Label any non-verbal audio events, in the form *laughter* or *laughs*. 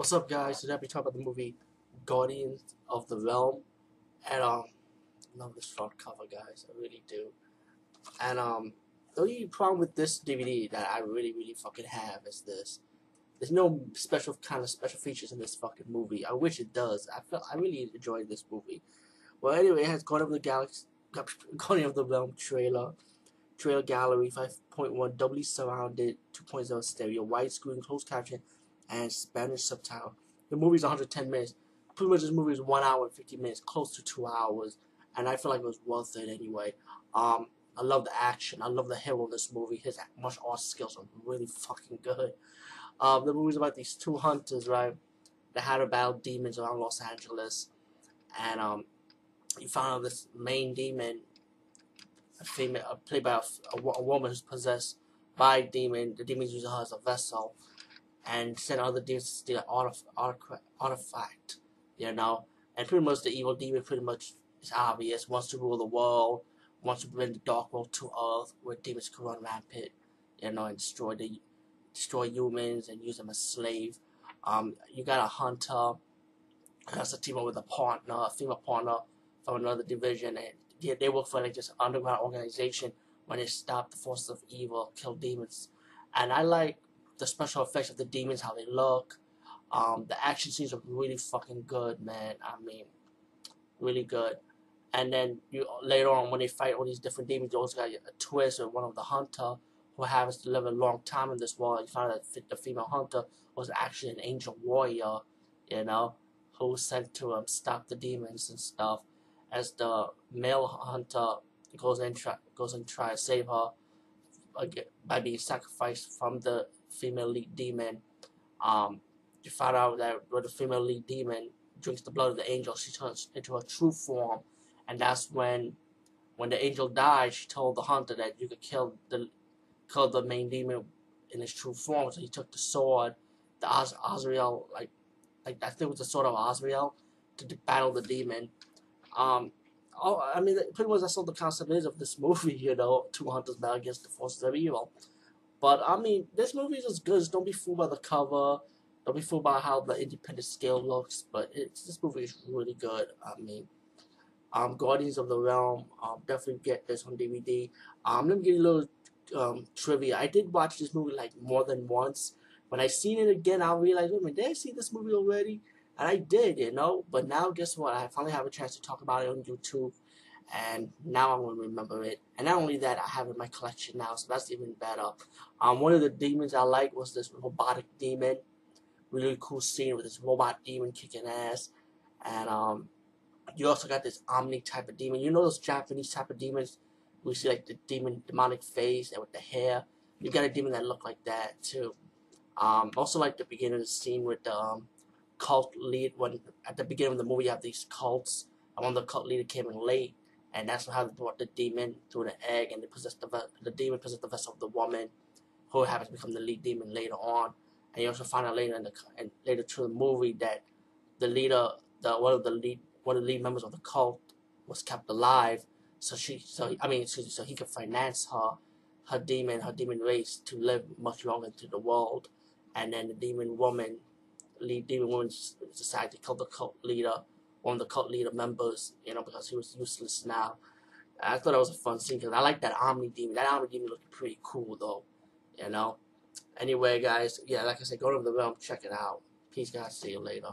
What's up, guys? Today we talk about the movie Guardians of the Realm, and um, love this front cover, guys. I really do. And um, the only problem with this DVD that I really, really fucking have is this: there's no special kind of special features in this fucking movie. I wish it does. I felt I really enjoyed this movie. Well, anyway, it has Guardian of the Galaxy, *laughs* Guardian of the Realm trailer, trailer gallery, 5.1 Dolby surrounded, 2.0 stereo, widescreen, closed caption and Spanish subtitle. The movie's 110 minutes. Pretty much this movie is one hour and 50 minutes, close to two hours, and I feel like it was worth it anyway. Um, I love the action. I love the hero of this movie. His martial arts skills are really fucking good. Um, the movie's about these two hunters, right? They had to battle demons around Los Angeles, and um, you found out this main demon, a female, uh, played by a, a, a woman who's possessed by a demon. The demons use her as a vessel and send other demons to steal an artifact, you know. And pretty much the evil demon pretty much is obvious, wants to rule the world, wants to bring the dark world to Earth where demons can run rampant, you know, and destroy the destroy humans and use them as slave. Um, you got a hunter has a team up with a partner, a female partner from another division, and yeah, they work for like just underground organization when they stop the forces of evil, kill demons. And I like the special effects of the demons, how they look. Um, the action scenes are really fucking good, man. I mean, really good. And then you later on when they fight all these different demons, you also got a twist with one of the hunter who happens to live a long time in this world. You find out that the female hunter was actually an angel warrior, you know, who was sent to um, stop the demons and stuff. As the male hunter goes in try goes and try to save her by being sacrificed from the female lead demon. Um, you find out that when the female lead demon drinks the blood of the angel, she turns into her true form, and that's when, when the angel died, she told the hunter that you could kill the, kill the main demon in his true form. So he took the sword, the Oz Azrael, like, like I think it was the sword of Azrael, to battle the demon. Um, oh, I mean, pretty much that's all the concept is of this movie. You know, two hunters battle against the forces of evil. But I mean, this movie is good. Don't be fooled by the cover. Don't be fooled by how the independent scale looks. But it's this movie is really good. I mean, um, Guardians of the Realm. Um, definitely get this on DVD. Um, let me give you a little um trivia. I did watch this movie like more than once. When I seen it again, I realized, wait a minute, did I see this movie already? And I did, you know. But now, guess what? I finally have a chance to talk about it on YouTube and now I'm gonna remember it. And not only that, I have it in my collection now, so that's even better. Um, one of the demons I like was this robotic demon. Really cool scene with this robot demon kicking ass, and um, you also got this Oni type of demon. You know those Japanese type of demons? We see like the demon, demonic face and with the hair. You got a demon that look like that too. Um, also like the beginning of the scene with the um, cult lead when at the beginning of the movie you have these cults. And one of the cult leader came in late and that's how they brought the demon through the egg, and they possessed the the demon possessed the vessel of the woman, who happens to become the lead demon later on. And you also find out later in the and later through the movie that the leader, the one of the lead one of the lead members of the cult was kept alive, so she so I mean so, so he could finance her her demon her demon race to live much longer into the world, and then the demon woman, lead demon woman decided to kill the cult leader one of the cult leader members, you know, because he was useless now. I thought that was a fun scene because I like that Oni Demon. That Oni Demon looked pretty cool though, you know. Anyway, guys, yeah, like I said, go to the realm, check it out. Peace, guys. See you later.